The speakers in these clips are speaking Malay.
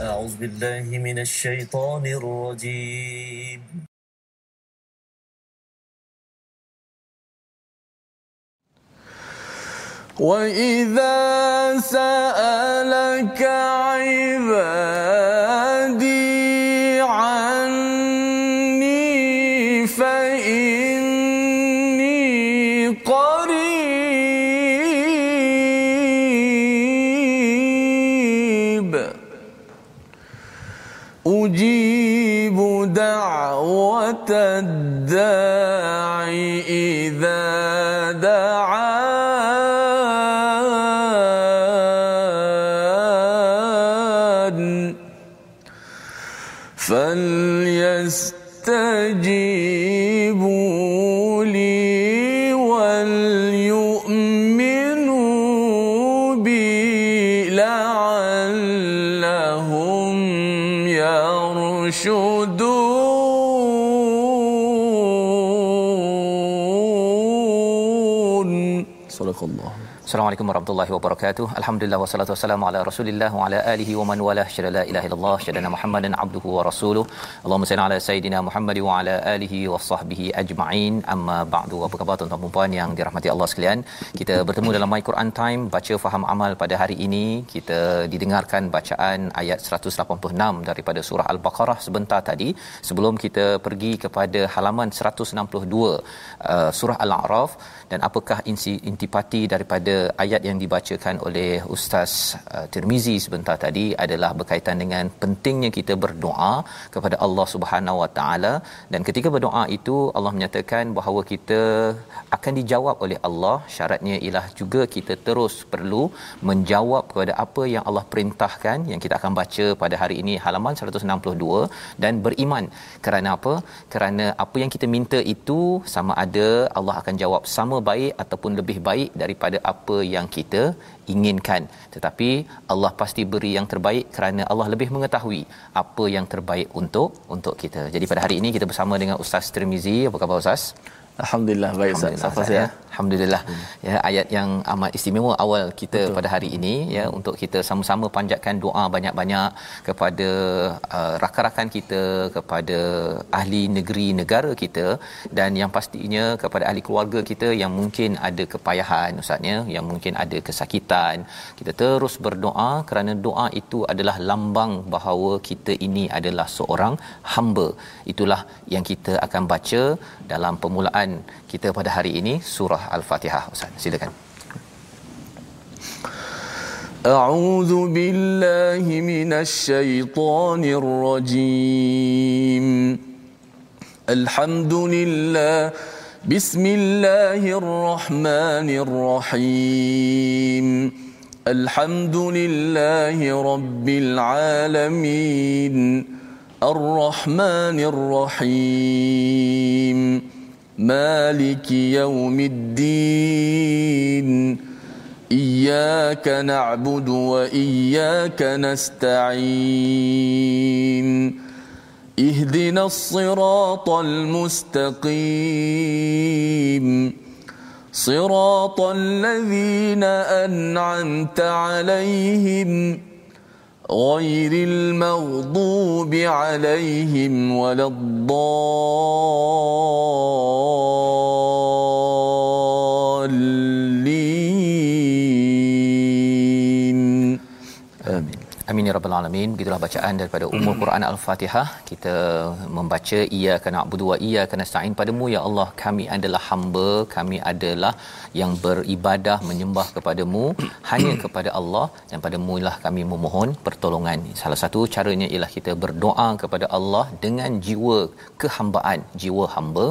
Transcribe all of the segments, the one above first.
أعوذ بالله من الشيطان الرجيم. وإذا سألك عبادي دعوة الداع إذا دعان. فليستجيبوا لي وليؤمنوا بي لعلهم يرشدون. Assalamualaikum warahmatullahi wabarakatuh. Alhamdulillah wassalatu wassalamu ala Rasulillah wa ala alihi wa man wala syada la ilaha illallah syada Muhammadan abduhu wa rasuluh. Allahumma salli ala sayidina Muhammad wa ala alihi wa sahbihi ajma'in. Amma ba'du. Apa khabar tuan-tuan dan puan yang dirahmati Allah sekalian? Kita bertemu dalam My Quran Time baca faham amal pada hari ini. Kita didengarkan bacaan ayat 186 daripada surah Al-Baqarah sebentar tadi. Sebelum kita pergi kepada halaman 162 uh, surah Al-A'raf dan apakah intipati daripada ayat yang dibacakan oleh Ustaz uh, Tirmizi sebentar tadi adalah berkaitan dengan pentingnya kita berdoa kepada Allah Subhanahu Wa Taala. Dan ketika berdoa itu Allah menyatakan bahawa kita akan dijawab oleh Allah. Syaratnya ialah juga kita terus perlu menjawab kepada apa yang Allah perintahkan yang kita akan baca pada hari ini halaman 162 dan beriman. Kerana apa? Kerana apa yang kita minta itu sama ada Allah akan jawab sama baik ataupun lebih baik daripada apa yang kita inginkan tetapi Allah pasti beri yang terbaik kerana Allah lebih mengetahui apa yang terbaik untuk untuk kita. Jadi pada hari ini kita bersama dengan Ustaz Tirmizi. Apa khabar Ustaz? Alhamdulillah baik Ustaz. Apa ya? Alhamdulillah. Ya ayat yang amat istimewa awal kita Betul. pada hari ini ya untuk kita sama-sama panjatkan doa banyak-banyak kepada uh, rakan-rakan kita, kepada ahli negeri negara kita dan yang pastinya kepada ahli keluarga kita yang mungkin ada kepayahan ustaznya, yang mungkin ada kesakitan. Kita terus berdoa kerana doa itu adalah lambang bahawa kita ini adalah seorang hamba. Itulah yang kita akan baca dalam permulaan kita pada hari ini surah Al-Fatihah Ustaz. Silakan. أعوذ بالله من الشيطان الرجيم الحمد لله بسم الله الرحمن الرحيم الحمد لله رب العالمين الرحمن الرحيم مالك يوم الدين. إياك نعبد وإياك نستعين. اهدنا الصراط المستقيم. صراط الذين أنعمت عليهم غير المغضوب عليهم ولا الضالين Amin. Amin ya rabbal alamin. Begitulah bacaan daripada Ummul Quran Al-Fatihah. Kita membaca iyyaka na'budu wa iyyaka nasta'in padamu ya Allah kami adalah hamba, kami adalah yang beribadah menyembah kepadamu hanya kepada Allah dan padamu lah kami memohon pertolongan. Salah satu caranya ialah kita berdoa kepada Allah dengan jiwa kehambaan, jiwa hamba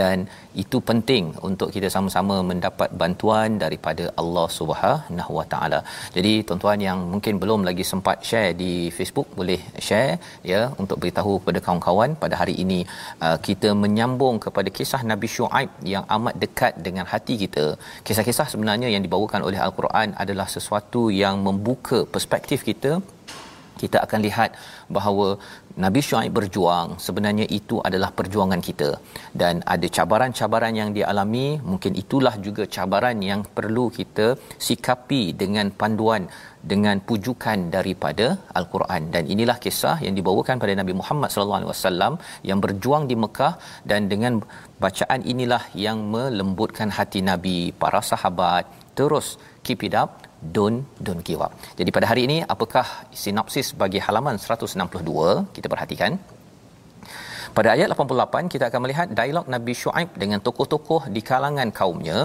dan itu penting untuk kita sama-sama mendapat bantuan daripada Allah Subhanahu Wa Taala. Jadi tuan-tuan yang mungkin belum lagi sempat share di Facebook boleh share ya untuk beritahu kepada kawan-kawan pada hari ini uh, kita menyambung kepada kisah Nabi Shu'aib yang amat dekat dengan hati kita. Kisah-kisah sebenarnya yang dibawakan oleh Al-Quran adalah sesuatu yang membuka perspektif kita kita akan lihat bahawa Nabi Syuaib berjuang. Sebenarnya itu adalah perjuangan kita. Dan ada cabaran-cabaran yang dialami. Mungkin itulah juga cabaran yang perlu kita sikapi dengan panduan dengan pujukan daripada al-Quran. Dan inilah kisah yang dibawakan pada Nabi Muhammad sallallahu alaihi wasallam yang berjuang di Mekah. Dan dengan bacaan inilah yang melembutkan hati Nabi para sahabat terus keep it up don't don't give up. Jadi pada hari ini apakah sinopsis bagi halaman 162 kita perhatikan. Pada ayat 88 kita akan melihat dialog Nabi Shu'aib dengan tokoh-tokoh di kalangan kaumnya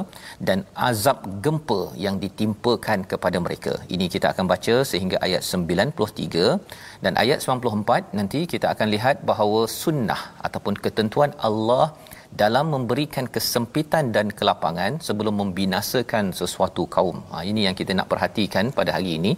dan azab gempa yang ditimpakan kepada mereka. Ini kita akan baca sehingga ayat 93 dan ayat 94 nanti kita akan lihat bahawa sunnah ataupun ketentuan Allah dalam memberikan kesempitan dan kelapangan sebelum membinasakan sesuatu kaum. Ha, ini yang kita nak perhatikan pada hari ini.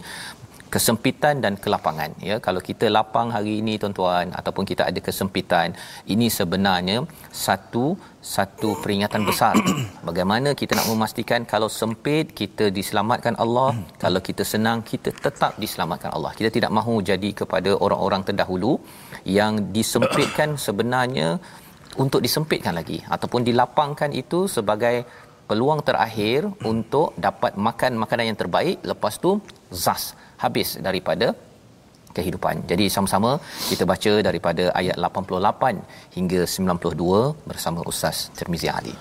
Kesempitan dan kelapangan ya. Kalau kita lapang hari ini tuan-tuan ataupun kita ada kesempitan ini sebenarnya satu satu peringatan besar. Bagaimana kita nak memastikan kalau sempit kita diselamatkan Allah kalau kita senang kita tetap diselamatkan Allah. Kita tidak mahu jadi kepada orang-orang terdahulu yang disempitkan sebenarnya untuk disempitkan lagi ataupun dilapangkan itu sebagai peluang terakhir untuk dapat makan makanan yang terbaik lepas tu zas habis daripada kehidupan. Jadi sama-sama kita baca daripada ayat 88 hingga 92 bersama Ustaz Tirmizi Ali.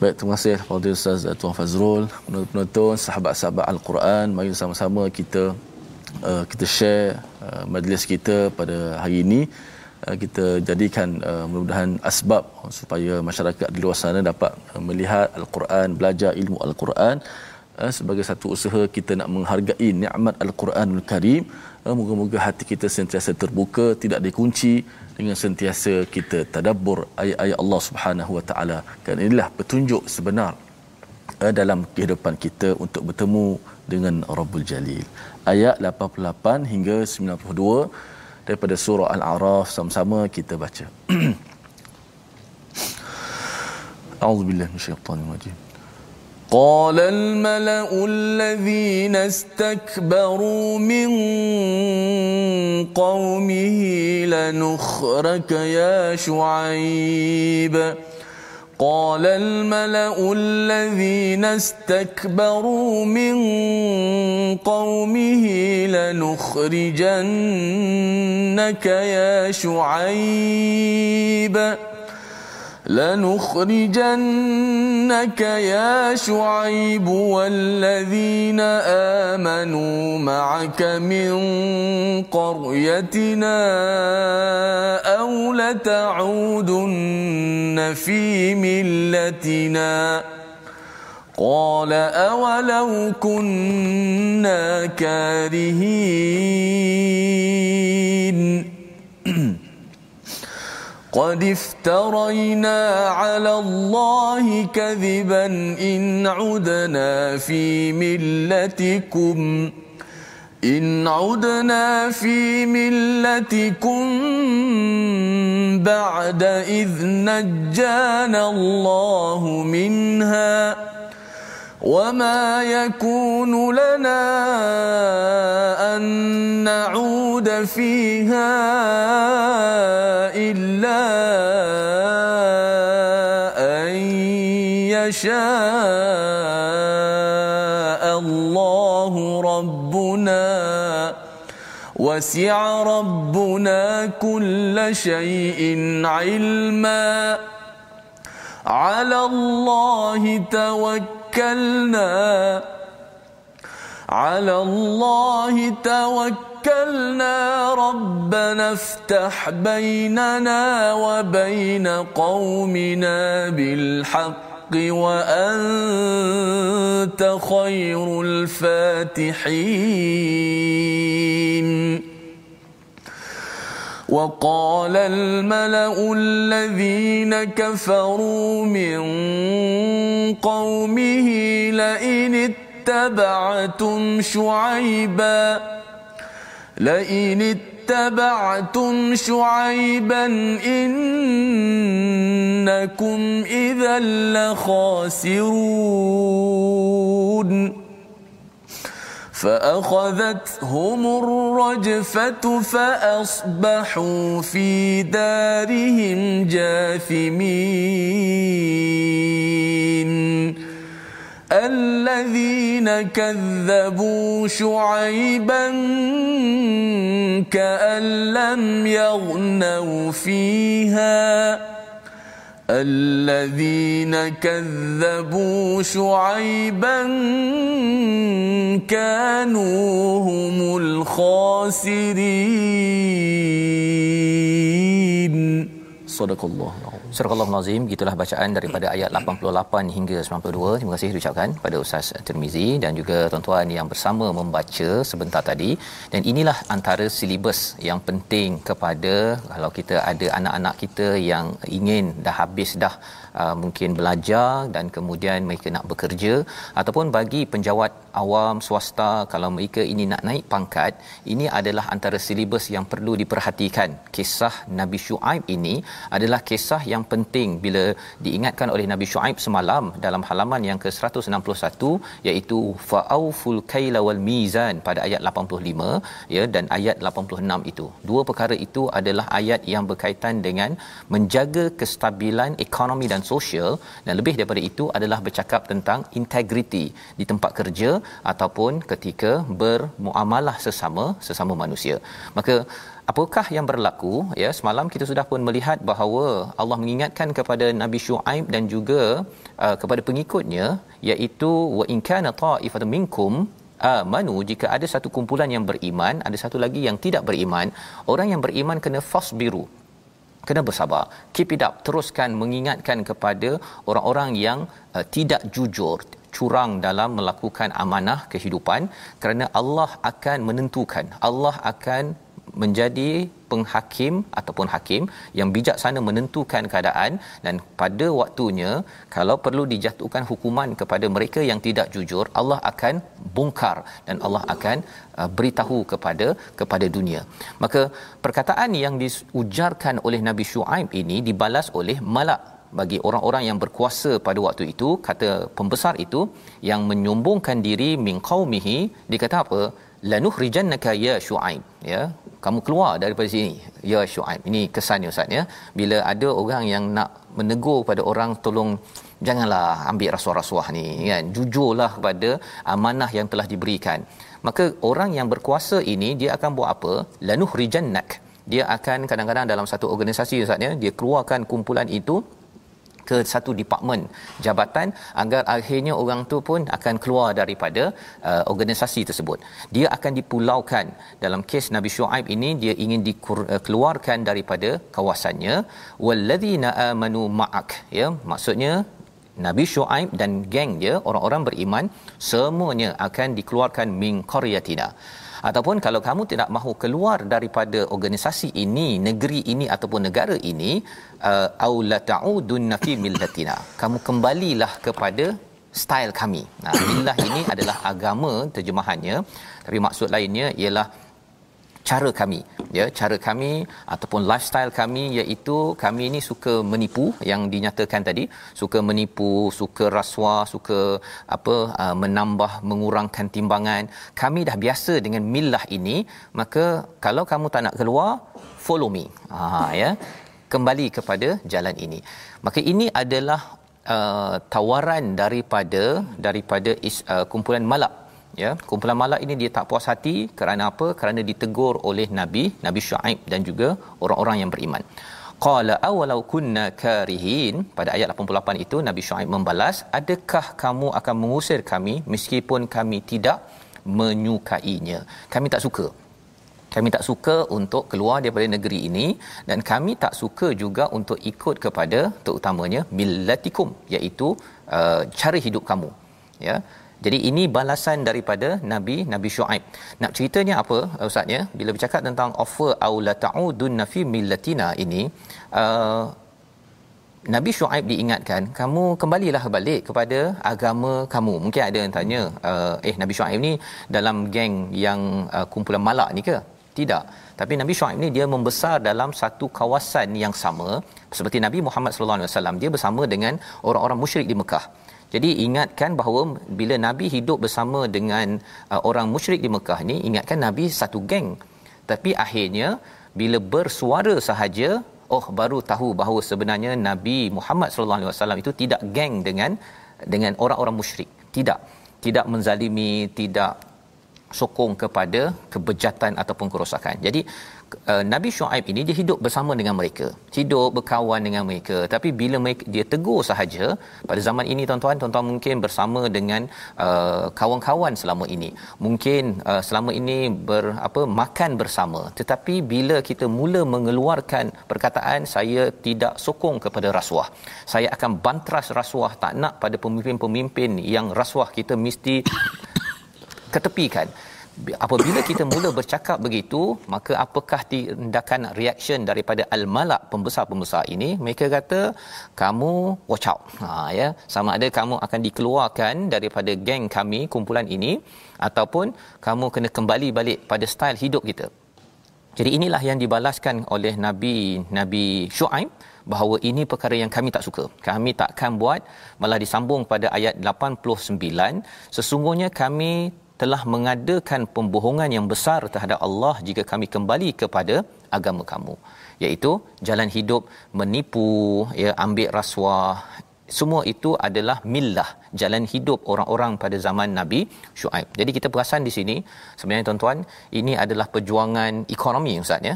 Baik, terima kasih kepada Ustaz Tuan Fazrul, penonton, sahabat-sahabat Al-Quran, mari sama-sama kita uh, kita share uh, majlis kita pada hari ini. Uh, kita jadikan uh, mudah-mudahan asbab supaya masyarakat di luar sana dapat uh, melihat Al-Quran, belajar ilmu Al-Quran uh, sebagai satu usaha kita nak menghargai nikmat Al-Quranul Karim. Uh, moga-moga hati kita sentiasa terbuka, tidak dikunci dengan sentiasa kita tadabbur ayat-ayat Allah Subhanahu Wa Taala. Kan inilah petunjuk sebenar uh, dalam kehidupan kita untuk bertemu dengan Rabbul Jalil. Ayat 88 hingga 92 daripada surah Al-A'raf sama-sama kita baca. A'udzubillahi minasyaitonir rajim. قال الملا الذين استكبروا من قومه لنخرك يا شعيب قال الملا الذين استكبروا من قومه لنخرجنك يا شعيب لنخرجنك يا شعيب والذين آمنوا معك من قريتنا أو لتعودن في ملتنا قال أولو كنا كارهين قد افترينا على الله كذبا إن عدنا في ملتكم إن عدنا في ملتكم بعد إذ نجانا الله منها وما يكون لنا أن نعود فيها إلا أن يشاء الله ربنا وسع ربنا كل شيء علما على الله توكلنا على الله توكلنا ربنا افتح بيننا وبين قومنا بالحق وأنت خير الفاتحين. وقال الملأ الذين كفروا من قومه لئن اتبعتم شعيبا لئن اتبعتم شعيبا إنكم إذا لخاسرون. فأخذتهم الرجفة فأصبحوا في دارهم جاثمين. الذين كذبوا شعيبا كأن لم يغنوا فيها الذين كذبوا شعيبا كانوا هم الخاسرين. صدق الله العظيم. Surah Al-Azim gitulah bacaan daripada ayat 88 hingga 92. Terima kasih diucapkan pada Ustaz Tirmizi dan juga tuan-tuan yang bersama membaca sebentar tadi. Dan inilah antara silibus yang penting kepada kalau kita ada anak-anak kita yang ingin dah habis dah uh, mungkin belajar dan kemudian mereka nak bekerja ataupun bagi penjawat awam swasta kalau mereka ini nak naik pangkat ini adalah antara silibus yang perlu diperhatikan. Kisah Nabi Shu'aib ini adalah kisah yang penting bila diingatkan oleh Nabi Shu'aib semalam dalam halaman yang ke-161 iaitu fa'auful kaila wal mizan pada ayat 85 ya dan ayat 86 itu. Dua perkara itu adalah ayat yang berkaitan dengan menjaga kestabilan ekonomi dan sosial dan lebih daripada itu adalah bercakap tentang integriti di tempat kerja ataupun ketika bermuamalah sesama sesama manusia. Maka apakah yang berlaku ya semalam kita sudah pun melihat bahawa Allah mengingatkan kepada Nabi Shu'aib dan juga uh, kepada pengikutnya iaitu wa in kana ta'ifatan minkum amanu jika ada satu kumpulan yang beriman ada satu lagi yang tidak beriman orang yang beriman kena fasbiru kena bersabar. Keep it up. Teruskan mengingatkan kepada orang-orang yang uh, tidak jujur curang dalam melakukan amanah kehidupan kerana Allah akan menentukan. Allah akan menjadi penghakim ataupun hakim yang bijaksana menentukan keadaan dan pada waktunya kalau perlu dijatuhkan hukuman kepada mereka yang tidak jujur Allah akan bongkar dan Allah akan uh, beritahu kepada kepada dunia. Maka perkataan yang diujarkan oleh Nabi Shu'aib ini dibalas oleh malak bagi orang-orang yang berkuasa pada waktu itu. Kata pembesar itu yang menyombongkan diri min qaumihi dikata apa lanuhrijannaka ya syuaib ya. Kamu keluar daripada sini ya syuaib ini kesannya ustaz ya. Bila ada orang yang nak menegur pada orang tolong janganlah ambil rasuah-rasuah ni kan. Jujurlah kepada amanah yang telah diberikan. Maka orang yang berkuasa ini dia akan buat apa? Lanuhrijannak dia akan kadang-kadang dalam satu organisasi ustaz ya dia keluarkan kumpulan itu ke satu department jabatan agar akhirnya orang tu pun akan keluar daripada uh, organisasi tersebut. Dia akan dipulaukan. Dalam kes Nabi Shu'aib ini dia ingin dikeluarkan uh, daripada kawasannya. Walladzina amanu ma'ak. Ya maksudnya Nabi Shu'aib dan geng dia orang-orang beriman semuanya akan dikeluarkan min qaryatina. Ataupun kalau kamu tidak mahu keluar daripada organisasi ini negeri ini ataupun negara ini au la ta'udun fi millatina. Kamu kembalilah kepada style kami. Nah millah ini adalah agama terjemahannya. Tapi maksud lainnya ialah cara kami. Ya cara kami ataupun lifestyle kami iaitu kami ini suka menipu yang dinyatakan tadi. Suka menipu suka rasuah suka apa uh, menambah mengurangkan timbangan. Kami dah biasa dengan millah ini maka kalau kamu tak nak keluar follow me. Ha ya kembali kepada jalan ini. Maka ini adalah uh, tawaran daripada daripada is, uh, kumpulan malak ya. Kumpulan malak ini dia tak puas hati kerana apa? Kerana ditegur oleh nabi nabi syuaib dan juga orang-orang yang beriman. Qala awalau kunna karihin? Pada ayat 88 itu nabi syuaib membalas adakah kamu akan mengusir kami meskipun kami tidak menyukainya? Kami tak suka kami tak suka untuk keluar daripada negeri ini dan kami tak suka juga untuk ikut kepada terutamanya millatikum iaitu uh, cara hidup kamu ya jadi ini balasan daripada Nabi Nabi Shu'aib. Nak ceritanya apa ustaz ya? Bila bercakap tentang offer au la ta'udun nafi millatina ini uh, Nabi Shu'aib diingatkan, kamu kembalilah balik kepada agama kamu. Mungkin ada yang tanya, uh, eh Nabi Shu'aib ni dalam geng yang uh, kumpulan malak ni ke? Tidak. Tapi Nabi Shu'aib ni dia membesar dalam satu kawasan yang sama seperti Nabi Muhammad sallallahu alaihi wasallam dia bersama dengan orang-orang musyrik di Mekah. Jadi ingatkan bahawa bila Nabi hidup bersama dengan uh, orang musyrik di Mekah ni, ingatkan Nabi satu geng. Tapi akhirnya bila bersuara sahaja, oh baru tahu bahawa sebenarnya Nabi Muhammad sallallahu alaihi wasallam itu tidak geng dengan dengan orang-orang musyrik. Tidak. Tidak menzalimi, tidak sokong kepada kebejatan ataupun kerosakan. Jadi uh, Nabi Shu'aib ini dia hidup bersama dengan mereka. Hidup berkawan dengan mereka. Tapi bila mereka, dia tegur sahaja pada zaman ini tuan-tuan, tuan-tuan mungkin bersama dengan uh, kawan-kawan selama ini. Mungkin uh, selama ini ber apa makan bersama. Tetapi bila kita mula mengeluarkan perkataan saya tidak sokong kepada rasuah. Saya akan bantras rasuah tak nak pada pemimpin-pemimpin yang rasuah kita mesti ketepikan. Apabila kita mula bercakap begitu maka apakah tindakan reaction daripada al-malak pembesar-pembesar ini? Mereka kata kamu watch out. Ha ya. Sama ada kamu akan dikeluarkan daripada geng kami kumpulan ini ataupun kamu kena kembali balik pada style hidup kita. Jadi inilah yang dibalaskan oleh nabi nabi Shu'aib bahawa ini perkara yang kami tak suka. Kami takkan buat malah disambung pada ayat 89 sesungguhnya kami telah mengadakan pembohongan yang besar terhadap Allah jika kami kembali kepada agama kamu iaitu jalan hidup menipu ya ambil rasuah semua itu adalah millah jalan hidup orang-orang pada zaman Nabi Shu'aib. Jadi kita perasan di sini sebenarnya tuan-tuan ini adalah perjuangan ekonomi ustaz ya.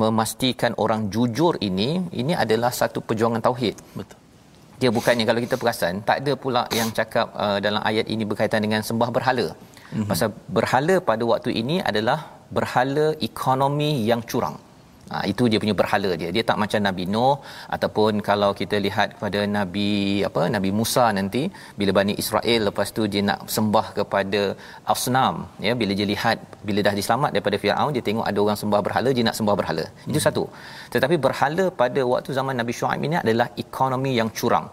Memastikan orang jujur ini ini adalah satu perjuangan tauhid. Betul. Dia bukannya kalau kita perasan tak ada pula yang cakap uh, dalam ayat ini berkaitan dengan sembah berhala mm-hmm. pasal berhala pada waktu ini adalah berhala ekonomi yang curang Ha, itu dia punya berhala dia. Dia tak macam Nabi Nuh ataupun kalau kita lihat kepada Nabi apa Nabi Musa nanti bila Bani Israel lepas tu dia nak sembah kepada asnam ya bila dia lihat bila dah diselamat daripada Firaun dia tengok ada orang sembah berhala dia nak sembah berhala. Hmm. Itu satu. Tetapi berhala pada waktu zaman Nabi Syuaib ini adalah ekonomi yang curang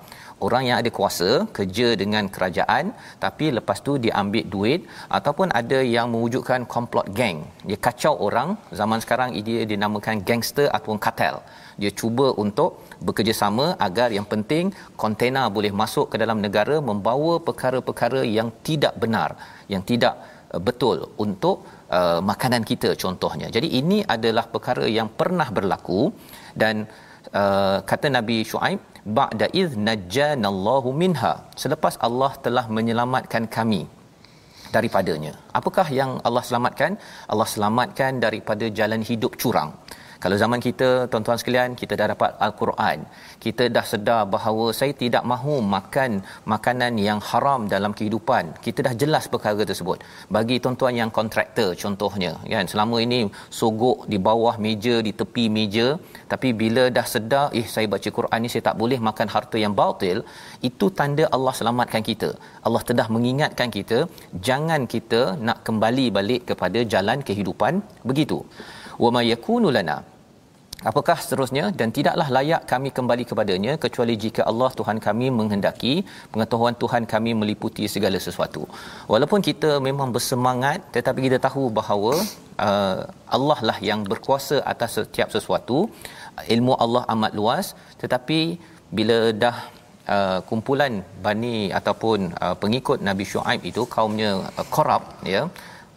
orang yang ada kuasa kerja dengan kerajaan tapi lepas tu dia ambil duit ataupun ada yang mewujudkan komplot geng dia kacau orang zaman sekarang dia dinamakan gangster ataupun kartel. Dia cuba untuk bekerjasama agar yang penting kontena boleh masuk ke dalam negara membawa perkara-perkara yang tidak benar yang tidak uh, betul untuk uh, makanan kita contohnya. Jadi ini adalah perkara yang pernah berlaku dan uh, kata Nabi Shu'aib ba'da iz najjanallahu minha. Selepas Allah telah menyelamatkan kami daripadanya. Apakah yang Allah selamatkan? Allah selamatkan daripada jalan hidup curang kalau zaman kita tuan-tuan sekalian kita dah dapat al-Quran. Kita dah sedar bahawa saya tidak mahu makan makanan yang haram dalam kehidupan. Kita dah jelas perkara tersebut. Bagi tuan-tuan yang kontraktor contohnya kan? Selama ini sogok di bawah meja di tepi meja tapi bila dah sedar eh saya baca Quran ni saya tak boleh makan harta yang batil itu tanda Allah selamatkan kita. Allah telah mengingatkan kita jangan kita nak kembali balik kepada jalan kehidupan begitu. May yakunu lana Apakah seterusnya dan tidaklah layak kami kembali kepadanya kecuali jika Allah Tuhan kami menghendaki pengetahuan Tuhan kami meliputi segala sesuatu. Walaupun kita memang bersemangat tetapi kita tahu bahawa uh, Allah lah yang berkuasa atas setiap sesuatu. Ilmu Allah amat luas tetapi bila dah uh, kumpulan bani ataupun uh, pengikut Nabi Shu'aib itu kaumnya uh, korup ya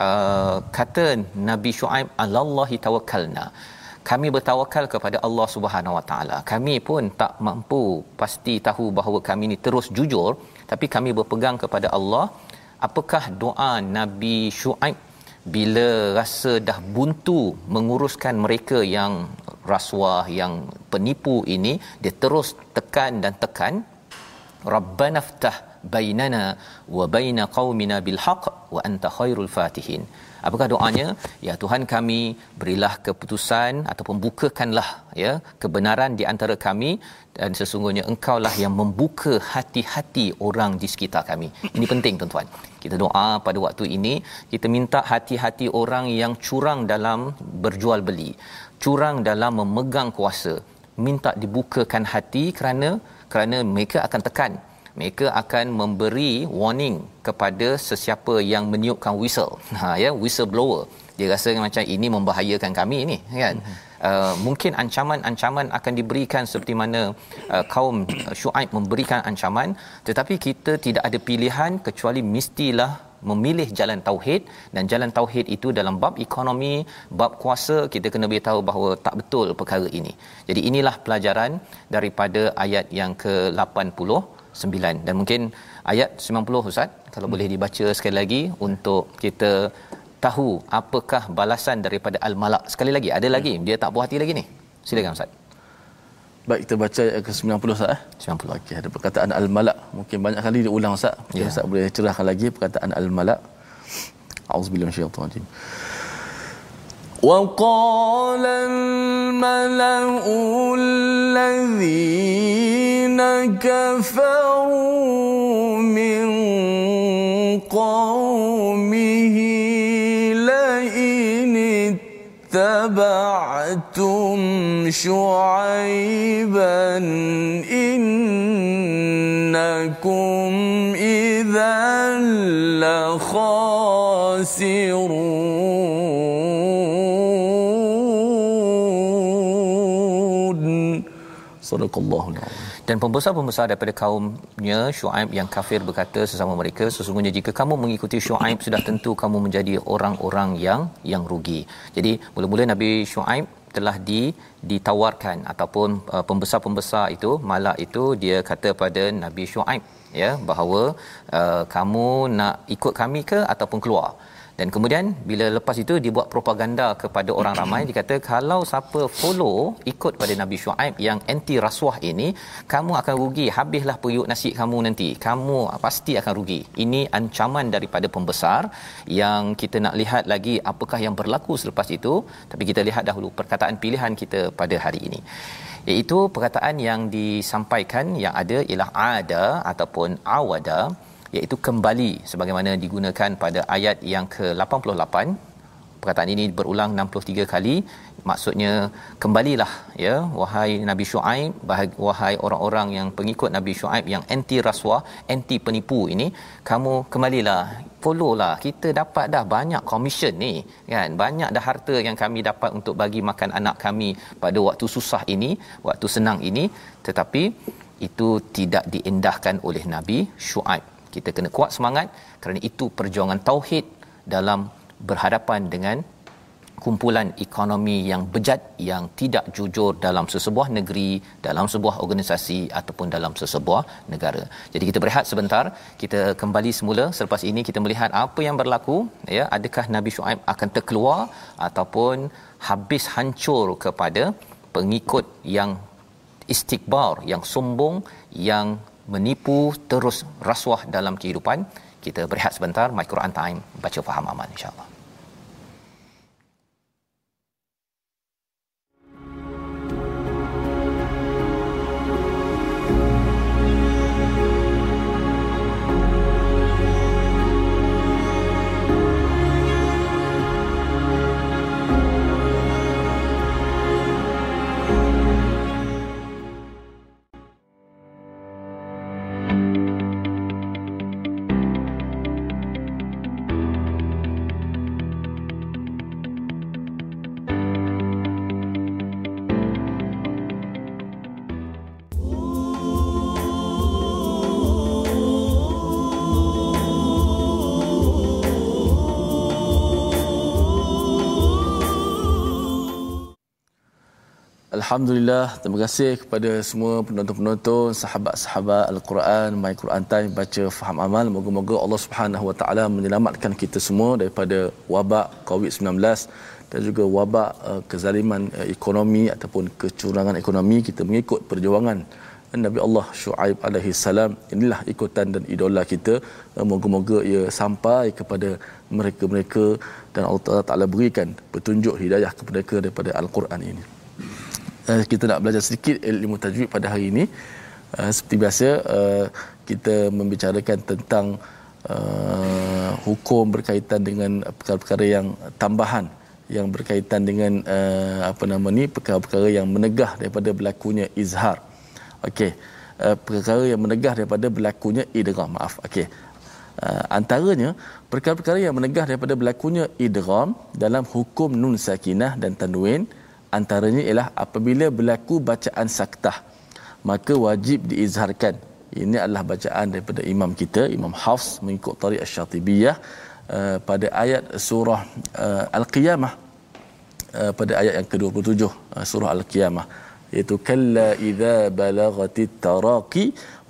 uh, kata Nabi Shu'aib alallahi tawakkalna kami bertawakal kepada Allah Subhanahu Wa Taala. Kami pun tak mampu pasti tahu bahawa kami ini terus jujur, tapi kami berpegang kepada Allah. Apakah doa Nabi Shu'aib bila rasa dah buntu menguruskan mereka yang rasuah yang penipu ini dia terus tekan dan tekan Rabbana ftah bainana wa baina qaumina bil haqq wa anta khairul fatihin Apakah doanya? Ya Tuhan kami berilah keputusan ataupun bukakanlah ya kebenaran di antara kami dan sesungguhnya engkaulah yang membuka hati-hati orang di sekitar kami. Ini penting tuan-tuan. Kita doa pada waktu ini kita minta hati-hati orang yang curang dalam berjual beli, curang dalam memegang kuasa. Minta dibukakan hati kerana kerana mereka akan tekan mereka akan memberi warning kepada sesiapa yang meniupkan whistle. Ha ya whistle blower dia rasa macam ini membahayakan kami ni kan? Mm-hmm. uh, mungkin ancaman-ancaman akan diberikan seperti mana uh, kaum Syuaib memberikan ancaman. Tetapi kita tidak ada pilihan kecuali mestilah memilih jalan tauhid. Dan jalan tauhid itu dalam bab ekonomi, bab kuasa kita kena beritahu bahawa tak betul perkara ini. Jadi inilah pelajaran daripada ayat yang ke-89 dan mungkin ayat 90 Ustaz kalau hmm. boleh dibaca sekali lagi untuk kita tahu apakah balasan daripada al-malak. Sekali lagi ada lagi dia tak puas hati lagi ni. Silakan Ustaz. Baik kita baca ayat ke-90 Ustaz eh. 90. Okey ada perkataan al-malak. Mungkin banyak kali diulang Ustaz. Mungkin ya. Ustaz boleh cerahkan lagi perkataan al-malak. Auzubillahi minasyaitanir rajim. وقال الملأ الذين كفروا من قومه لئن اتبعتم شعيبا إنكم إذا لخاسرون. Sadaqallahu alaihi Dan pembesar-pembesar daripada kaumnya Syuaib yang kafir berkata sesama mereka sesungguhnya jika kamu mengikuti Syuaib sudah tentu kamu menjadi orang-orang yang yang rugi. Jadi mula-mula Nabi Syuaib telah di ditawarkan ataupun uh, pembesar-pembesar itu malak itu dia kata pada Nabi Syuaib ya bahawa uh, kamu nak ikut kami ke ataupun keluar dan kemudian bila lepas itu dibuat propaganda kepada orang ramai. Dia kata kalau siapa follow ikut pada Nabi Syuaib yang anti rasuah ini kamu akan rugi. Habislah periuk nasi kamu nanti. Kamu pasti akan rugi. Ini ancaman daripada pembesar yang kita nak lihat lagi apakah yang berlaku selepas itu. Tapi kita lihat dahulu perkataan pilihan kita pada hari ini. Iaitu perkataan yang disampaikan yang ada ialah ada ataupun awada iaitu kembali sebagaimana digunakan pada ayat yang ke-88 perkataan ini berulang 63 kali. Maksudnya kembalilah ya wahai nabi syuaib wahai orang-orang yang pengikut nabi syuaib yang anti rasuah anti penipu ini kamu kembalilah follow kita dapat dah banyak komisen ni kan? Banyak dah harta yang kami dapat untuk bagi makan anak kami pada waktu susah ini waktu senang ini. Tetapi itu tidak diendahkan oleh nabi syuaib kita kena kuat semangat kerana itu perjuangan tauhid dalam berhadapan dengan kumpulan ekonomi yang bejat yang tidak jujur dalam sesebuah negeri, dalam sebuah organisasi ataupun dalam sesebuah negara. Jadi kita berehat sebentar, kita kembali semula selepas ini kita melihat apa yang berlaku ya, adakah Nabi Shu'aib akan terkeluar ataupun habis hancur kepada pengikut yang istikbar, yang sombong, yang menipu terus rasuah dalam kehidupan. Kita berehat sebentar my Quran time baca faham aman insyaallah Alhamdulillah, terima kasih kepada semua penonton-penonton, sahabat-sahabat Al-Quran, My Quran Time, baca faham amal. Moga-moga Allah Subhanahu Wa Taala menyelamatkan kita semua daripada wabak COVID-19 dan juga wabak uh, kezaliman uh, ekonomi ataupun kecurangan ekonomi. Kita mengikut perjuangan Nabi Allah Shu'aib alaihi salam. Inilah ikutan dan idola kita. Uh, moga-moga ia sampai kepada mereka-mereka dan Allah Taala berikan petunjuk hidayah kepada mereka daripada al-Quran ini uh, kita nak belajar sedikit ilmu tajwid pada hari ini. Uh, seperti biasa uh, kita membicarakan tentang hukum berkaitan dengan perkara-perkara yang tambahan yang berkaitan dengan apa nama ni perkara-perkara yang menegah daripada berlakunya izhar. Okey perkara yang menegah daripada berlakunya idgham. Maaf okey. Antaranya perkara-perkara yang menegah daripada berlakunya idgham dalam hukum nun sakinah dan tanwin antaranya ialah apabila berlaku bacaan saktah maka wajib diizharkan. Ini adalah bacaan daripada imam kita imam Hafs mengikut tarikh asy-Syatibiyah uh, pada ayat surah uh, al-qiyamah uh, pada ayat yang ke-27 uh, surah al-qiyamah. Iaitu kalla idza balagatit taraqi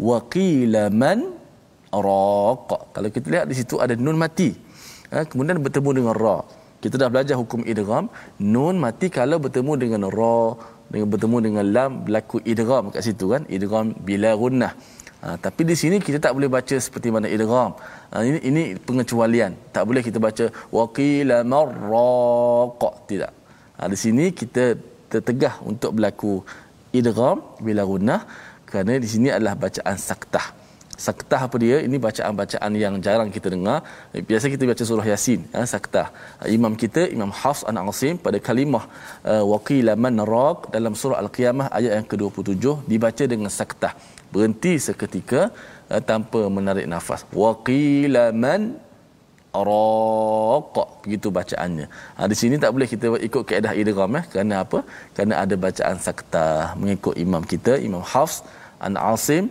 wa qila man raq. Kalau kita lihat di situ ada nun mati ha, kemudian bertemu dengan ra kita dah belajar hukum idgham nun mati kalau bertemu dengan ra dengan bertemu dengan lam berlaku idgham kat situ kan idgham bila gunnah. Ha, tapi di sini kita tak boleh baca seperti mana idgham. Ha, ini ini pengecualian. Tak boleh kita baca waqila marraq. Tidak. Ha, di sini kita tertegah untuk berlaku idgham bila gunnah kerana di sini adalah bacaan saktah saktah apa dia? Ini bacaan-bacaan yang jarang kita dengar. Biasa kita baca surah yasin ya, saktah. Imam kita imam hafs an asim pada kalimah uh, waqila man raq dalam surah al-qiyamah ayat yang ke-27 dibaca dengan saktah. Berhenti seketika tanpa menarik nafas. Waqila man raq begitu bacaannya. Ha, di sini tak boleh kita ikut kaedah idgham eh. Kerana apa? Kerana ada bacaan saktah mengikut imam kita imam hafs an asim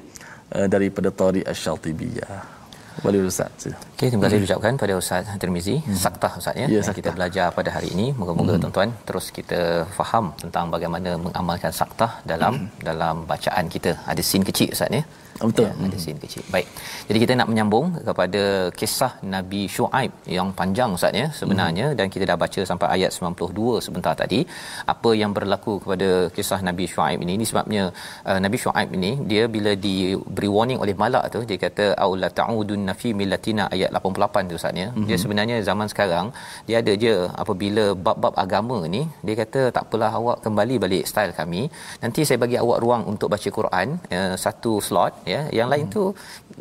uh, daripada Tariq Asy-Syatibiyah. Boleh Ustaz. Okey, terima kasih hmm. ucapkan pada Ustaz Tirmizi. Hmm. Saktah Ustaz ya. ya kita belajar pada hari ini. Moga-moga hmm. tuan-tuan terus kita faham tentang bagaimana mengamalkan saktah dalam hmm. dalam bacaan kita. Ada scene kecil Ustaz ya. Betul. Ya, ada scene kecil. Baik. Jadi kita nak menyambung kepada kisah Nabi Shu'aib yang panjang Ustaz ya sebenarnya hmm. dan kita dah baca sampai ayat 92 sebentar tadi. Apa yang berlaku kepada kisah Nabi Shu'aib ini? Ini sebabnya uh, Nabi Shu'aib ini dia bila diberi warning oleh malak tu dia kata aula ta'udun nafi millatina ayat 88 tu Ustaz ya. Hmm. Dia sebenarnya zaman sekarang dia ada je apabila bab-bab agama ni dia kata tak apalah awak kembali balik style kami. Nanti saya bagi awak ruang untuk baca Quran uh, satu slot ya yang lain hmm. tu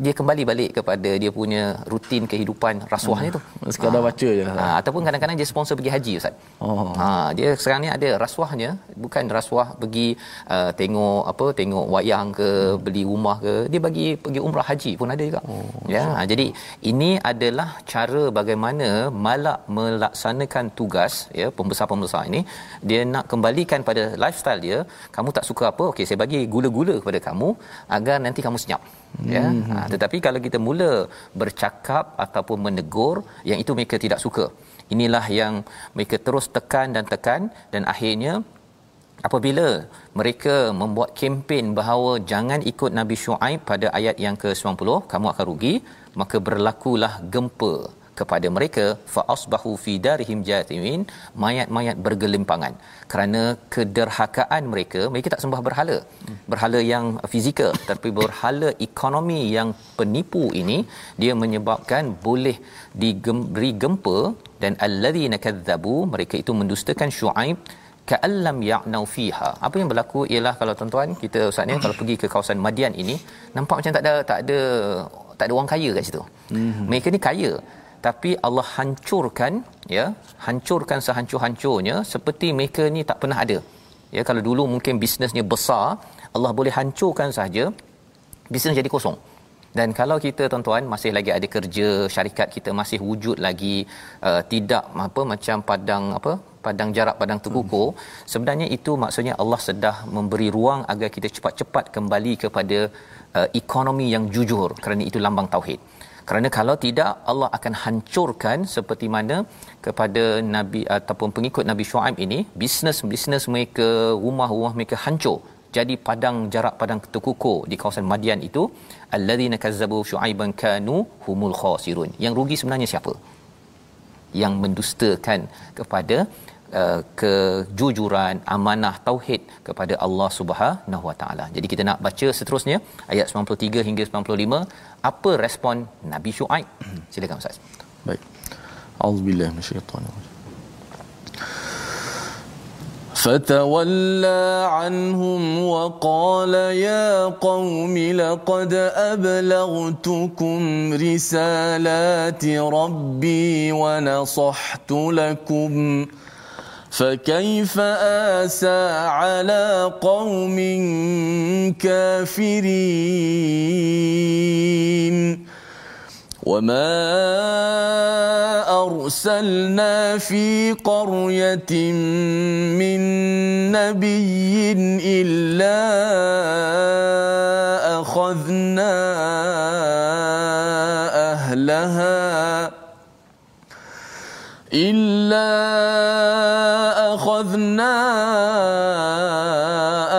dia kembali balik kepada dia punya rutin kehidupan rasuahnya hmm. tu sekadar ha. baca je ha. ataupun kadang-kadang dia sponsor pergi haji ustaz oh ha dia sekarang ni ada rasuahnya bukan rasuah pergi uh, tengok apa tengok wayang ke hmm. beli rumah ke dia bagi pergi umrah haji pun ada juga oh. ya ha. jadi ini adalah cara bagaimana malak melaksanakan tugas ya pembesar-pembesar ini dia nak kembalikan pada lifestyle dia kamu tak suka apa okey saya bagi gula-gula kepada kamu agar nanti kamu senyap. Ya? Hmm. ha, tetapi kalau kita mula bercakap ataupun menegur yang itu mereka tidak suka. Inilah yang mereka terus tekan dan tekan dan akhirnya apabila mereka membuat kempen bahawa jangan ikut Nabi Shu'aib pada ayat yang ke-90 kamu akan rugi maka berlakulah gempa kepada mereka fa asbahu fi darihim jathimin mayat-mayat bergelimpangan kerana kederhakaan mereka mereka tak sembah berhala berhala yang fizikal tapi berhala ekonomi yang penipu ini dia menyebabkan boleh diberi gempa dan alladzina kadzabu mereka itu mendustakan syuaib ka'allam ya'nau fiha apa yang berlaku ialah kalau tuan-tuan kita ustaz ni kalau pergi ke kawasan Madian ini nampak macam tak ada tak ada tak ada orang kaya kat situ. Mm-hmm. Mereka ni kaya tapi Allah hancurkan ya hancurkan sehancur-hancurnya seperti mereka ni tak pernah ada. Ya kalau dulu mungkin bisnesnya besar Allah boleh hancurkan saja bisnes jadi kosong. Dan kalau kita tuan-tuan masih lagi ada kerja syarikat kita masih wujud lagi uh, tidak apa macam padang apa padang jarak padang terkukur hmm. sebenarnya itu maksudnya Allah sedah memberi ruang agar kita cepat-cepat kembali kepada uh, ekonomi yang jujur kerana itu lambang tauhid kerana kalau tidak Allah akan hancurkan seperti mana kepada nabi ataupun pengikut Nabi Shu'aib ini bisnes-bisnes mereka rumah-rumah mereka hancur. Jadi padang jarak padang terkukur di kawasan Madian itu alladzina kazzabu syu'aiban kanu humul khasirun. Yang rugi sebenarnya siapa? Yang mendustakan kepada uh, kejujuran amanah tauhid kepada Allah Subhanahu Wa Taala. Jadi kita nak baca seterusnya ayat 93 hingga 95 apa respon Nabi Shu'aib? Silakan Ustaz. Baik. Auzubillahi minasyaitanir فتولى عنهم وقال يا قوم لقد ابلغتكم رسالات ربي ونصحت لكم فكيف آسى على قوم كافرين؟ وما أرسلنا في قرية من نبي إلا أخذنا أهلها إلا أخذنا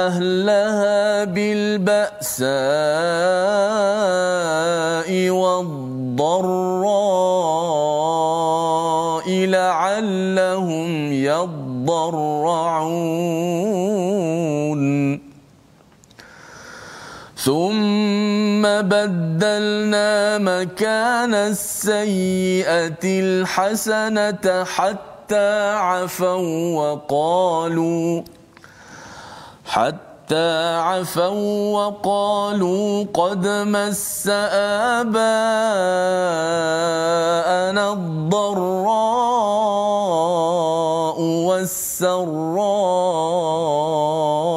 أهلها بالبأساء والضراء لعلهم يضرعون. ثم بدلنا مكان السيئة الحسنة حتى عفوا وقالوا حتى عفوا وقالوا قد مس آباءنا الضراء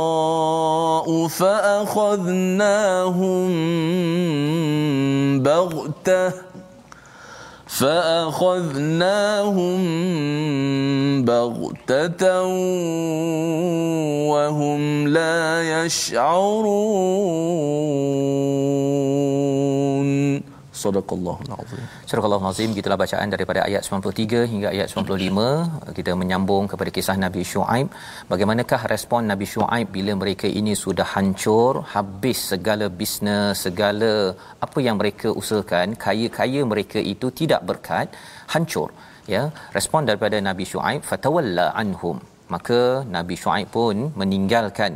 والسراء فأخذناهم بغتة فأخذناهم بغتة وهم لا يشعرون. Sadaqallahul azim. Sadaqallahul azim. Gitulah bacaan daripada ayat 93 hingga ayat 95. Kita menyambung kepada kisah Nabi Shu'aib. Bagaimanakah respon Nabi Shu'aib bila mereka ini sudah hancur, habis segala bisnes, segala apa yang mereka usahakan, kaya-kaya mereka itu tidak berkat, hancur. Ya, respon daripada Nabi Shu'aib, fatawalla anhum. Maka Nabi Shu'aib pun meninggalkan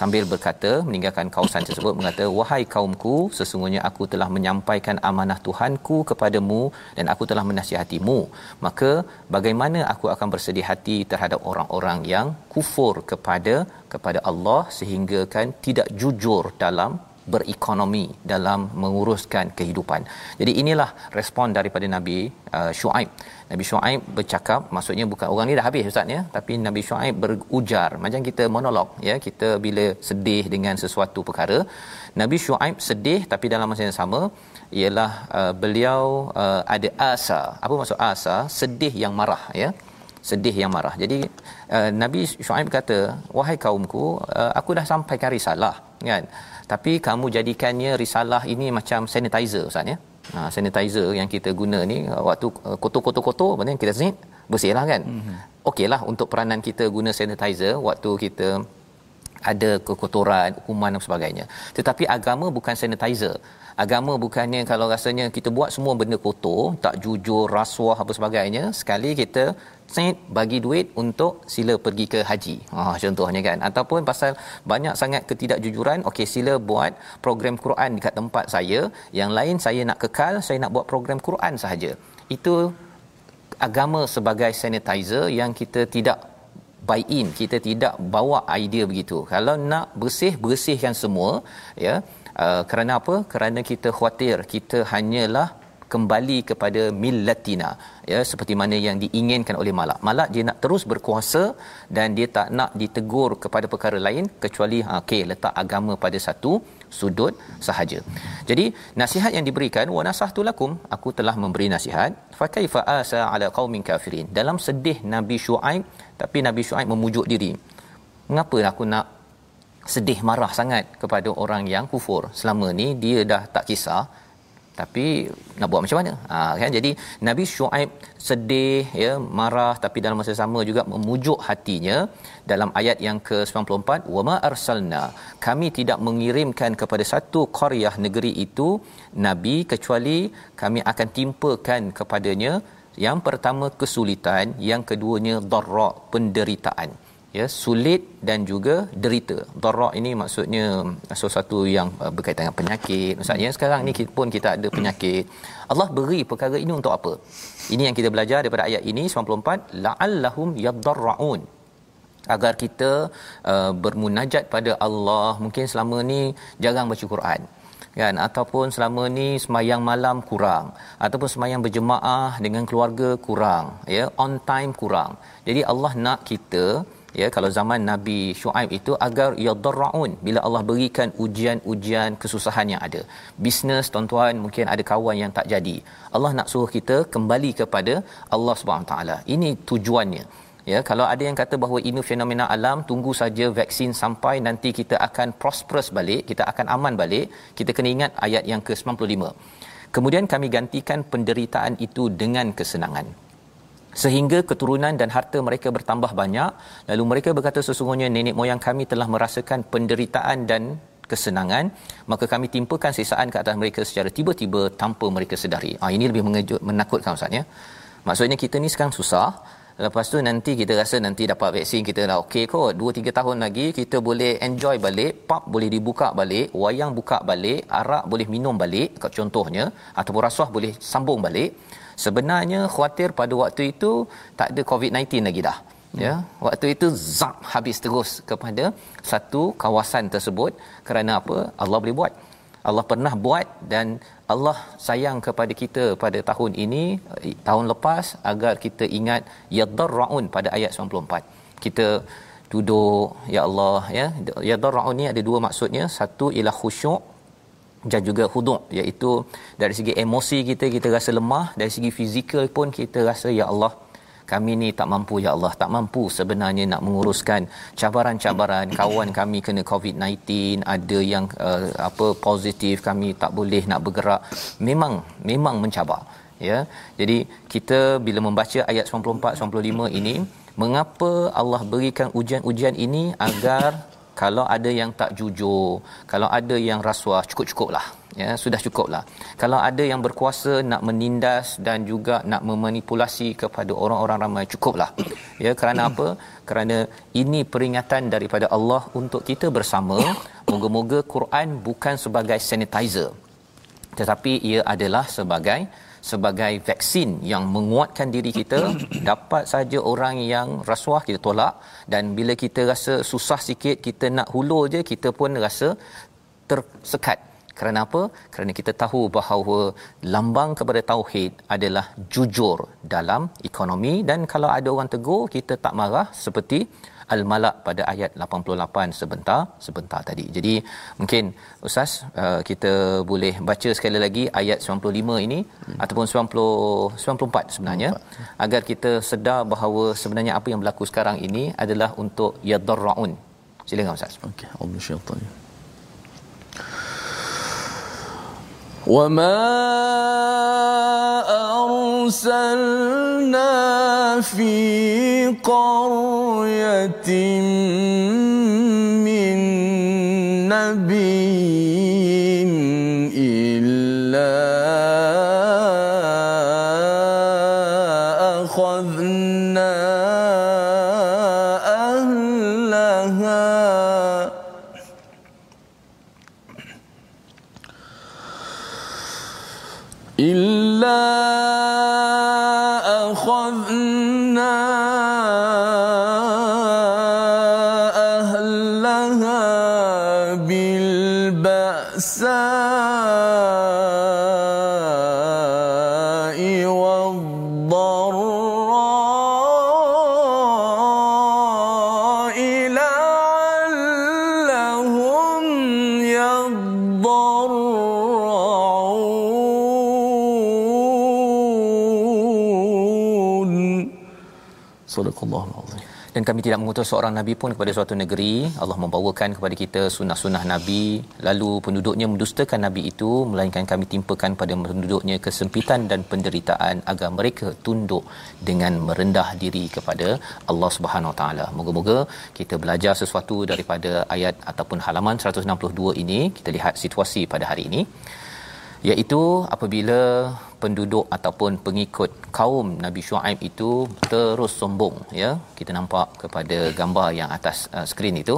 sambil berkata meninggalkan kawasan tersebut mengata wahai kaumku sesungguhnya aku telah menyampaikan amanah Tuhanku kepadamu dan aku telah menasihatimu. Maka bagaimana aku akan bersedih hati terhadap orang-orang yang kufur kepada kepada Allah sehingga kan tidak jujur dalam berekonomi dalam menguruskan kehidupan. Jadi inilah respon daripada Nabi uh, Shu'aib. Nabi Shu'aib bercakap maksudnya bukan orang ni dah habis ustaz ya. Tapi Nabi Shu'aib berujar. Macam kita monolog ya. Kita bila sedih dengan sesuatu perkara Nabi Shu'aib sedih tapi dalam masa yang sama ialah uh, beliau uh, ada asa. Apa maksud asa? Sedih yang marah ya. Sedih yang marah. Jadi uh, Nabi Shu'aib kata wahai kaumku uh, aku dah sampaikan risalah kan tapi kamu jadikannya risalah ini macam sanitizer ustaz ya? Ha, sanitizer yang kita guna ni waktu uh, kotor-kotor-kotor mana kita zit bersihlah kan? Mm-hmm. okeylah untuk peranan kita guna sanitizer waktu kita ada kekotoran kuman dan sebagainya. Tetapi agama bukan sanitizer. Agama bukannya kalau rasanya kita buat semua benda kotor tak jujur rasuah apa sebagainya sekali kita set bagi duit untuk sila pergi ke haji. Ha contohnya kan ataupun pasal banyak sangat ketidakjujuran okey sila buat program Quran dekat tempat saya yang lain saya nak kekal saya nak buat program Quran sahaja. Itu agama sebagai sanitizer yang kita tidak buy in kita tidak bawa idea begitu kalau nak bersih bersihkan semua ya uh, kerana apa kerana kita khawatir kita hanyalah kembali kepada millatina ya seperti mana yang diinginkan oleh malak. Malak dia nak terus berkuasa dan dia tak nak ditegur kepada perkara lain kecuali ha, okey letak agama pada satu sudut sahaja. Jadi nasihat yang diberikan wa nasahtu lakum aku telah memberi nasihat fa kaifa asa ala qaumin kafirin. Dalam sedih nabi syuaib tapi nabi syuaib memujuk diri. Mengapa aku nak sedih marah sangat kepada orang yang kufur? Selama ni dia dah tak kisah tapi nak buat macam mana? Ha, kan? Jadi Nabi Shu'aib sedih ya marah tapi dalam masa sama juga memujuk hatinya dalam ayat yang ke-94 wama arsalna. Kami tidak mengirimkan kepada satu qaryah negeri itu nabi kecuali kami akan timpakan kepadanya yang pertama kesulitan yang keduanya darra penderitaan ya sulit dan juga derita. Darak ini maksudnya sesuatu yang uh, berkaitan dengan penyakit. Maksudnya sekarang ni kita pun kita ada penyakit. Allah beri perkara ini untuk apa? Ini yang kita belajar daripada ayat ini 94 la'allahum yadarraun agar kita uh, bermunajat pada Allah mungkin selama ni jarang baca Quran kan ataupun selama ni semayang malam kurang ataupun semayang berjemaah dengan keluarga kurang ya on time kurang jadi Allah nak kita ya kalau zaman Nabi Shu'aib itu agar yadarraun bila Allah berikan ujian-ujian kesusahan yang ada. Bisnes tuan-tuan mungkin ada kawan yang tak jadi. Allah nak suruh kita kembali kepada Allah Subhanahu taala. Ini tujuannya. Ya kalau ada yang kata bahawa ini fenomena alam tunggu saja vaksin sampai nanti kita akan prosperous balik kita akan aman balik. Kita kena ingat ayat yang ke-95. Kemudian kami gantikan penderitaan itu dengan kesenangan sehingga keturunan dan harta mereka bertambah banyak. Lalu mereka berkata sesungguhnya nenek moyang kami telah merasakan penderitaan dan kesenangan. Maka kami timpakan sisaan ke atas mereka secara tiba-tiba tanpa mereka sedari. Ah ini lebih mengejut menakutkan ustaz ya. Maksudnya kita ni sekarang susah. Lepas tu nanti kita rasa nanti dapat vaksin kita dah okey kot. 2 3 tahun lagi kita boleh enjoy balik pub boleh dibuka balik wayang buka balik arak boleh minum balik contohnya ataupun rasuah boleh sambung balik sebenarnya khawatir pada waktu itu tak ada covid-19 lagi dah. Ya waktu itu zap habis terus kepada satu kawasan tersebut kerana apa? Allah boleh buat. Allah pernah buat dan Allah sayang kepada kita pada tahun ini tahun lepas agar kita ingat yadarraun pada ayat 94 kita duduk ya Allah ya yadarraun ni ada dua maksudnya. Satu ialah khusyuk dan juga huduk iaitu dari segi emosi kita kita rasa lemah. Dari segi fizikal pun kita rasa ya Allah kami ni tak mampu ya Allah tak mampu sebenarnya nak menguruskan cabaran-cabaran. Kawan kami kena covid-19 ada yang uh, apa positif kami tak boleh nak bergerak. Memang memang mencabar ya. Jadi kita bila membaca ayat 94 95 ini mengapa Allah berikan ujian-ujian ini agar kalau ada yang tak jujur kalau ada yang rasuah cukup-cukuplah. Ya sudah cukuplah. Kalau ada yang berkuasa nak menindas dan juga nak memanipulasi kepada orang-orang ramai cukuplah. Ya kerana apa? Kerana ini peringatan daripada Allah untuk kita bersama. Moga-moga Quran bukan sebagai sanitizer tetapi ia adalah sebagai sebagai vaksin yang menguatkan diri kita dapat saja orang yang rasuah kita tolak. Dan bila kita rasa susah sikit kita nak hulur je kita pun rasa tersekat. Kerana apa? Kerana kita tahu bahawa lambang kepada tauhid adalah jujur dalam ekonomi. Dan kalau ada orang tegur kita tak marah. Seperti Al-Malak pada ayat 88 sebentar sebentar tadi. Jadi mungkin ustaz uh, kita boleh baca sekali lagi ayat 95 ini hmm. ataupun 90 94 sebenarnya 94. agar kita sedar bahawa sebenarnya apa yang berlaku sekarang ini adalah untuk yadarraun. Silakan ustaz. Okey, Allah syaitan. وما أرسلنا في قرية من kami tidak mengutus seorang nabi pun kepada suatu negeri Allah membawakan kepada kita sunnah-sunnah nabi. Lalu penduduknya mendustakan nabi itu melainkan kami timpakan pada penduduknya kesempitan dan penderitaan agar mereka tunduk dengan merendah diri kepada Allah Subhanahu Wa Taala. Moga-moga kita belajar sesuatu daripada ayat ataupun halaman 162 ini. Kita lihat situasi pada hari ini iaitu apabila penduduk ataupun pengikut kaum Nabi Shu'aib itu terus sombong ya. Kita nampak kepada gambar yang atas uh, skrin itu.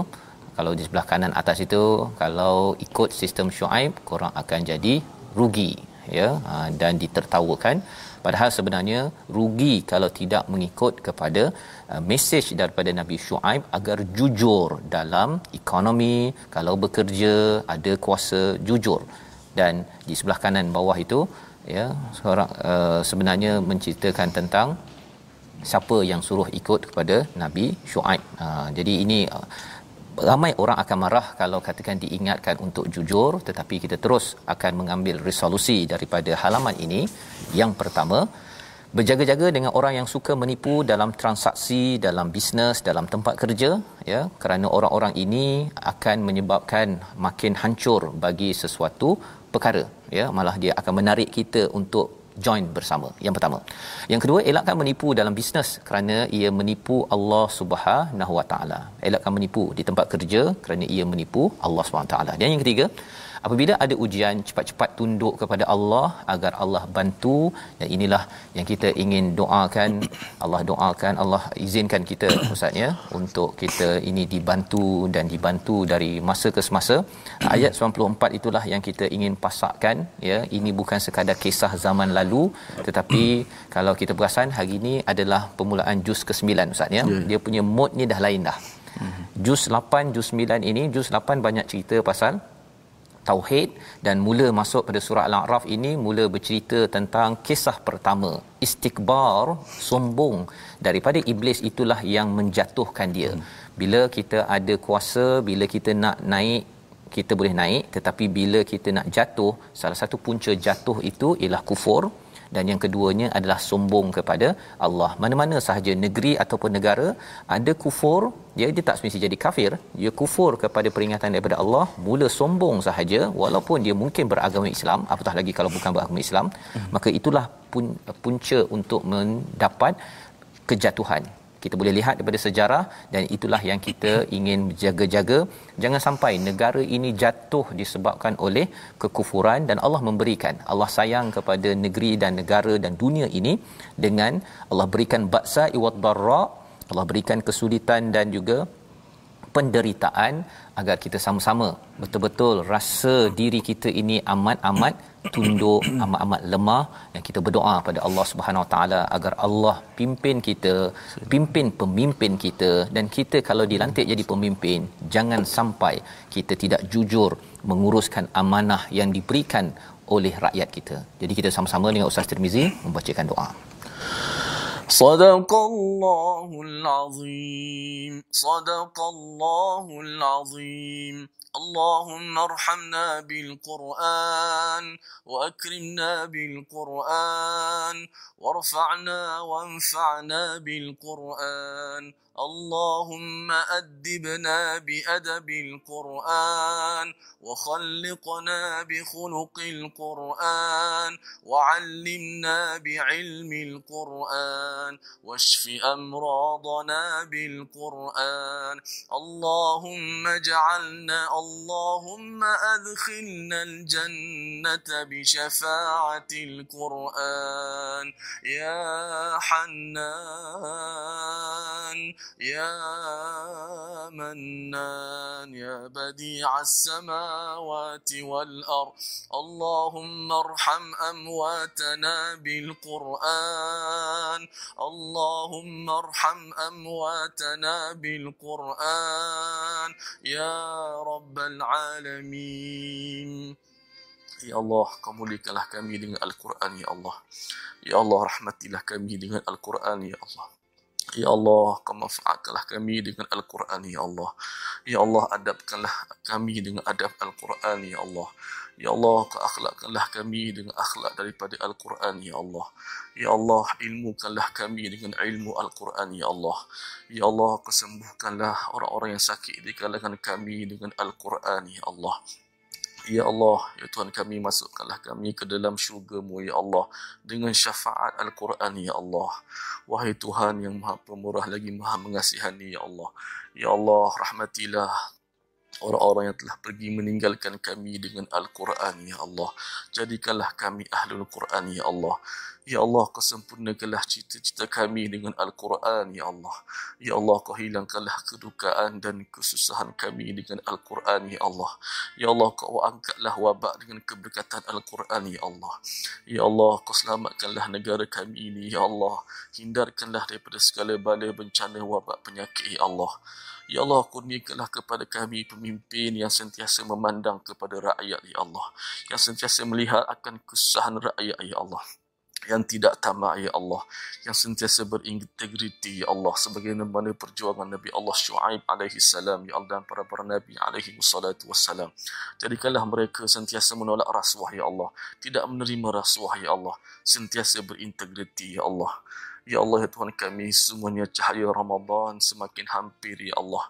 Kalau di sebelah kanan atas itu kalau ikut sistem Shu'aib korang akan jadi rugi ya. Uh, dan ditertawakan. Padahal sebenarnya rugi kalau tidak mengikut kepada uh, mesej daripada Nabi Shu'aib agar jujur dalam ekonomi kalau bekerja ada kuasa jujur dan di sebelah kanan bawah itu ya seorang uh, sebenarnya menceritakan tentang siapa yang suruh ikut kepada Nabi Shu'aib. Uh, jadi ini uh, ramai orang akan marah kalau katakan diingatkan untuk jujur tetapi kita terus akan mengambil resolusi daripada halaman ini. Yang pertama, berjaga-jaga dengan orang yang suka menipu dalam transaksi, dalam bisnes, dalam tempat kerja ya kerana orang-orang ini akan menyebabkan makin hancur bagi sesuatu perkara ya malah dia akan menarik kita untuk join bersama. Yang pertama. Yang kedua, elakkan menipu dalam bisnes kerana ia menipu Allah Subhanahu Wa Taala. Elakkan menipu di tempat kerja kerana ia menipu Allah Subhanahu Wa Taala. Dan yang ketiga, apabila ada ujian cepat-cepat tunduk kepada Allah agar Allah bantu. Dan inilah yang kita ingin doakan. Allah doakan Allah izinkan kita ustaz ya untuk kita ini dibantu dan dibantu dari masa ke semasa. Ayat 94 itulah yang kita ingin pasakkan ya. Ini bukan sekadar kisah zaman lalu tetapi kalau kita perasan hari ini adalah permulaan juz ke-9 ustaz ya. Yeah. dia punya mood ni dah lain dah. Juz 8 juz 9 ini juz 8 banyak cerita pasal tauhid dan mula masuk pada surah al-a'raf ini mula bercerita tentang kisah pertama istikbar sombong. Daripada iblis itulah yang menjatuhkan dia. Bila kita ada kuasa bila kita nak naik kita boleh naik. Tetapi bila kita nak jatuh salah satu punca jatuh itu ialah kufur dan yang keduanya adalah sombong kepada Allah. Mana-mana sahaja negeri ataupun negara ada kufur, dia dia tak semestinya jadi kafir, dia kufur kepada peringatan daripada Allah, mula sombong sahaja walaupun dia mungkin beragama Islam, apatah lagi kalau bukan beragama Islam, hmm. maka itulah pun, punca untuk mendapat kejatuhan kita boleh lihat daripada sejarah dan itulah yang kita ingin jaga-jaga. Jangan sampai negara ini jatuh disebabkan oleh kekufuran dan Allah memberikan Allah sayang kepada negeri dan negara dan dunia ini dengan Allah berikan baksa iwad darra Allah berikan kesulitan dan juga penderitaan agar kita sama-sama betul-betul rasa diri kita ini amat-amat tunduk amat-amat lemah dan kita berdoa pada Allah Subhanahu Wa Taala agar Allah pimpin kita pimpin pemimpin kita dan kita kalau dilantik jadi pemimpin jangan sampai kita tidak jujur menguruskan amanah yang diberikan oleh rakyat kita. Jadi kita sama-sama dengan Ustaz Tirmizi membacakan doa. صدق الله العظيم صدق الله العظيم اللهم ارحمنا بالقرآن وأكرمنا بالقرآن وارفعنا وانفعنا بالقرآن اللهم أدبنا بأدب القرآن وخلقنا بخلق القرآن وعلمنا بعلم القرآن واشف أمراضنا بالقرآن اللهم اجعلنا اللهم أدخلنا الجنة بشفاعة القرآن يا حنان يا منان يا بديع السماوات والأرض اللهم ارحم أمواتنا بالقرآن اللهم ارحم أمواتنا بالقرآن يا رب العالمين Ya Allah, kamulikanlah kami dengan Al-Quran, Ya Allah. Ya Allah, rahmatilah kami dengan Al-Quran. Ya Allah, kau manfaatkanlah kami dengan Al-Quran, Ya Allah. Ya Allah, adabkanlah kami dengan adab Al-Quran, Ya Allah. Ya Allah, kau akhlakkanlah kami dengan akhlak daripada Al-Quran, Ya Allah. Ya Allah, ilmukanlah kami dengan ilmu Al-Quran, Ya Allah. Ya Allah, kesembuhkanlah orang-orang yang sakit di kalangan kami dengan Al-Quran, Ya Allah. Ya Allah, Ya Tuhan kami, masukkanlah kami ke dalam syurga-Mu, Ya Allah, dengan syafaat Al-Quran, Ya Allah. Wahai Tuhan yang maha pemurah lagi maha mengasihani, Ya Allah. Ya Allah, rahmatilah orang-orang yang telah pergi meninggalkan kami dengan Al-Quran, Ya Allah. Jadikanlah kami Ahlul Quran, Ya Allah. Ya Allah, kau sempurnakanlah cita-cita kami dengan Al-Quran, Ya Allah. Ya Allah, kau hilangkanlah kedukaan dan kesusahan kami dengan Al-Quran, Ya Allah. Ya Allah, kau angkatlah wabak dengan keberkatan Al-Quran, Ya Allah. Ya Allah, kau selamatkanlah negara kami ini, Ya Allah. Hindarkanlah daripada segala bala bencana wabak penyakit, Ya Allah. Ya Allah, kurniakanlah kepada kami pemimpin yang sentiasa memandang kepada rakyat, Ya Allah. Yang sentiasa melihat akan kesusahan rakyat, Ya Allah. yang tidak tamak ya Allah. Yang sentiasa berintegriti ya Allah. Sebagaimana perjuangan Nabi Allah Shu'aib alaihi salam ya Allah dan para para nabi alaihi wassalatu wassalam. Jadikanlah mereka sentiasa menolak rasuah ya Allah. Tidak menerima rasuah ya Allah. Sentiasa berintegriti ya Allah Ya Allah, ya Tuhan kami, semuanya cahaya Ramadan semakin hampir, Ya Allah.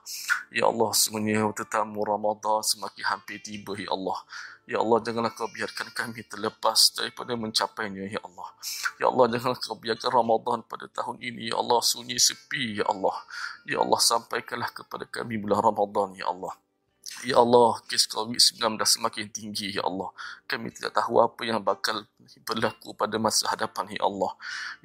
Ya Allah, semuanya tetamu Ramadan semakin hampir tiba, Ya Allah. Ya Allah, janganlah kau biarkan kami terlepas daripada mencapainya, Ya Allah. Ya Allah, janganlah kau biarkan Ramadan pada tahun ini, Ya Allah, sunyi sepi, Ya Allah. Ya Allah, sampaikanlah kepada kami bulan Ramadan, Ya Allah. Ya Allah, kes COVID-19 semakin tinggi, Ya Allah. Kami tidak tahu apa yang bakal berlaku pada masa hadapan, Ya Allah.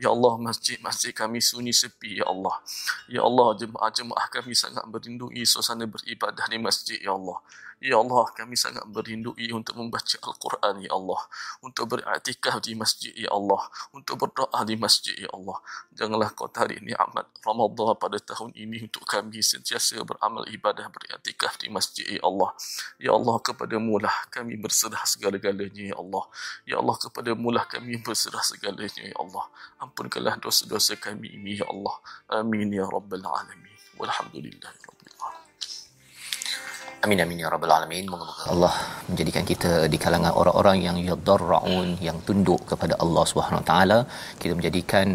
Ya Allah, masjid-masjid kami sunyi sepi, Ya Allah. Ya Allah, jemaah-jemaah kami sangat merindui suasana beribadah di masjid, Ya Allah. Ya Allah, kami sangat berindui untuk membaca Al-Quran, Ya Allah. Untuk beriktikaf di masjid, Ya Allah. Untuk berdoa di masjid, Ya Allah. Janganlah kau tarik ni'mat Ramadhan pada tahun ini untuk kami sentiasa beramal ibadah beriktikaf di masjid, Ya Allah. Ya Allah, kepadamu lah kami berserah segala-galanya, Ya Allah. Ya Allah, kepadamu lah kami berserah segalanya, Ya Allah. Ampunkanlah dosa-dosa kami ini, Ya Allah. Amin, Ya Rabbal Alamin. Walhamdulillah, Alamin. Amin amin ya rabbal alamin. Moga-moga Allah menjadikan kita di kalangan orang-orang yang yadarraun yang tunduk kepada Allah Subhanahu Wa taala. Kita menjadikan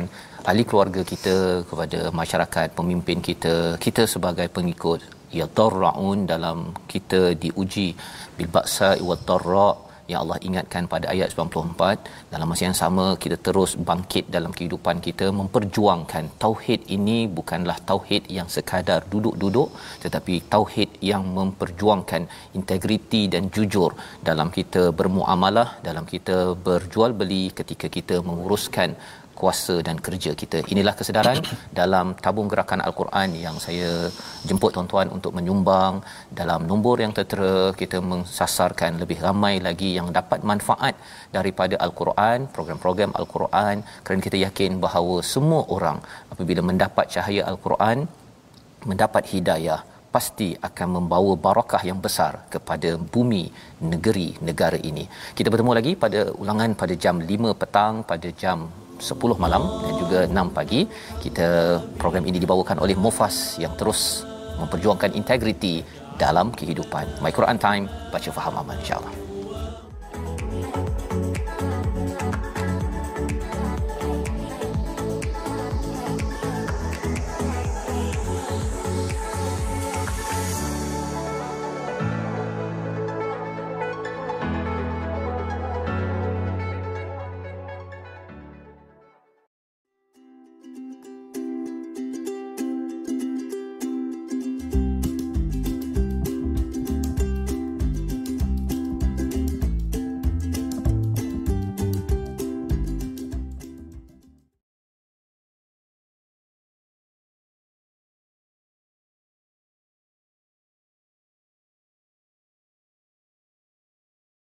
ahli keluarga kita kepada masyarakat pemimpin kita kita sebagai pengikut yadarraun dalam kita diuji bil ba'sa wa yang Allah ingatkan pada ayat 94 dalam masa yang sama kita terus bangkit dalam kehidupan kita memperjuangkan tauhid ini bukanlah tauhid yang sekadar duduk-duduk tetapi tauhid yang memperjuangkan integriti dan jujur dalam kita bermuamalah dalam kita berjual beli ketika kita menguruskan kuasa dan kerja kita. Inilah kesedaran dalam tabung gerakan Al-Quran yang saya jemput tuan-tuan untuk menyumbang dalam nombor yang tertera kita mensasarkan lebih ramai lagi yang dapat manfaat daripada Al-Quran, program-program Al-Quran kerana kita yakin bahawa semua orang apabila mendapat cahaya Al-Quran mendapat hidayah pasti akan membawa barakah yang besar kepada bumi negeri negara ini. Kita bertemu lagi pada ulangan pada jam 5 petang pada jam 10 malam dan juga 6 pagi kita program ini dibawakan oleh Mufas yang terus memperjuangkan integriti dalam kehidupan. My Quran Time, baca faham aman insya-Allah.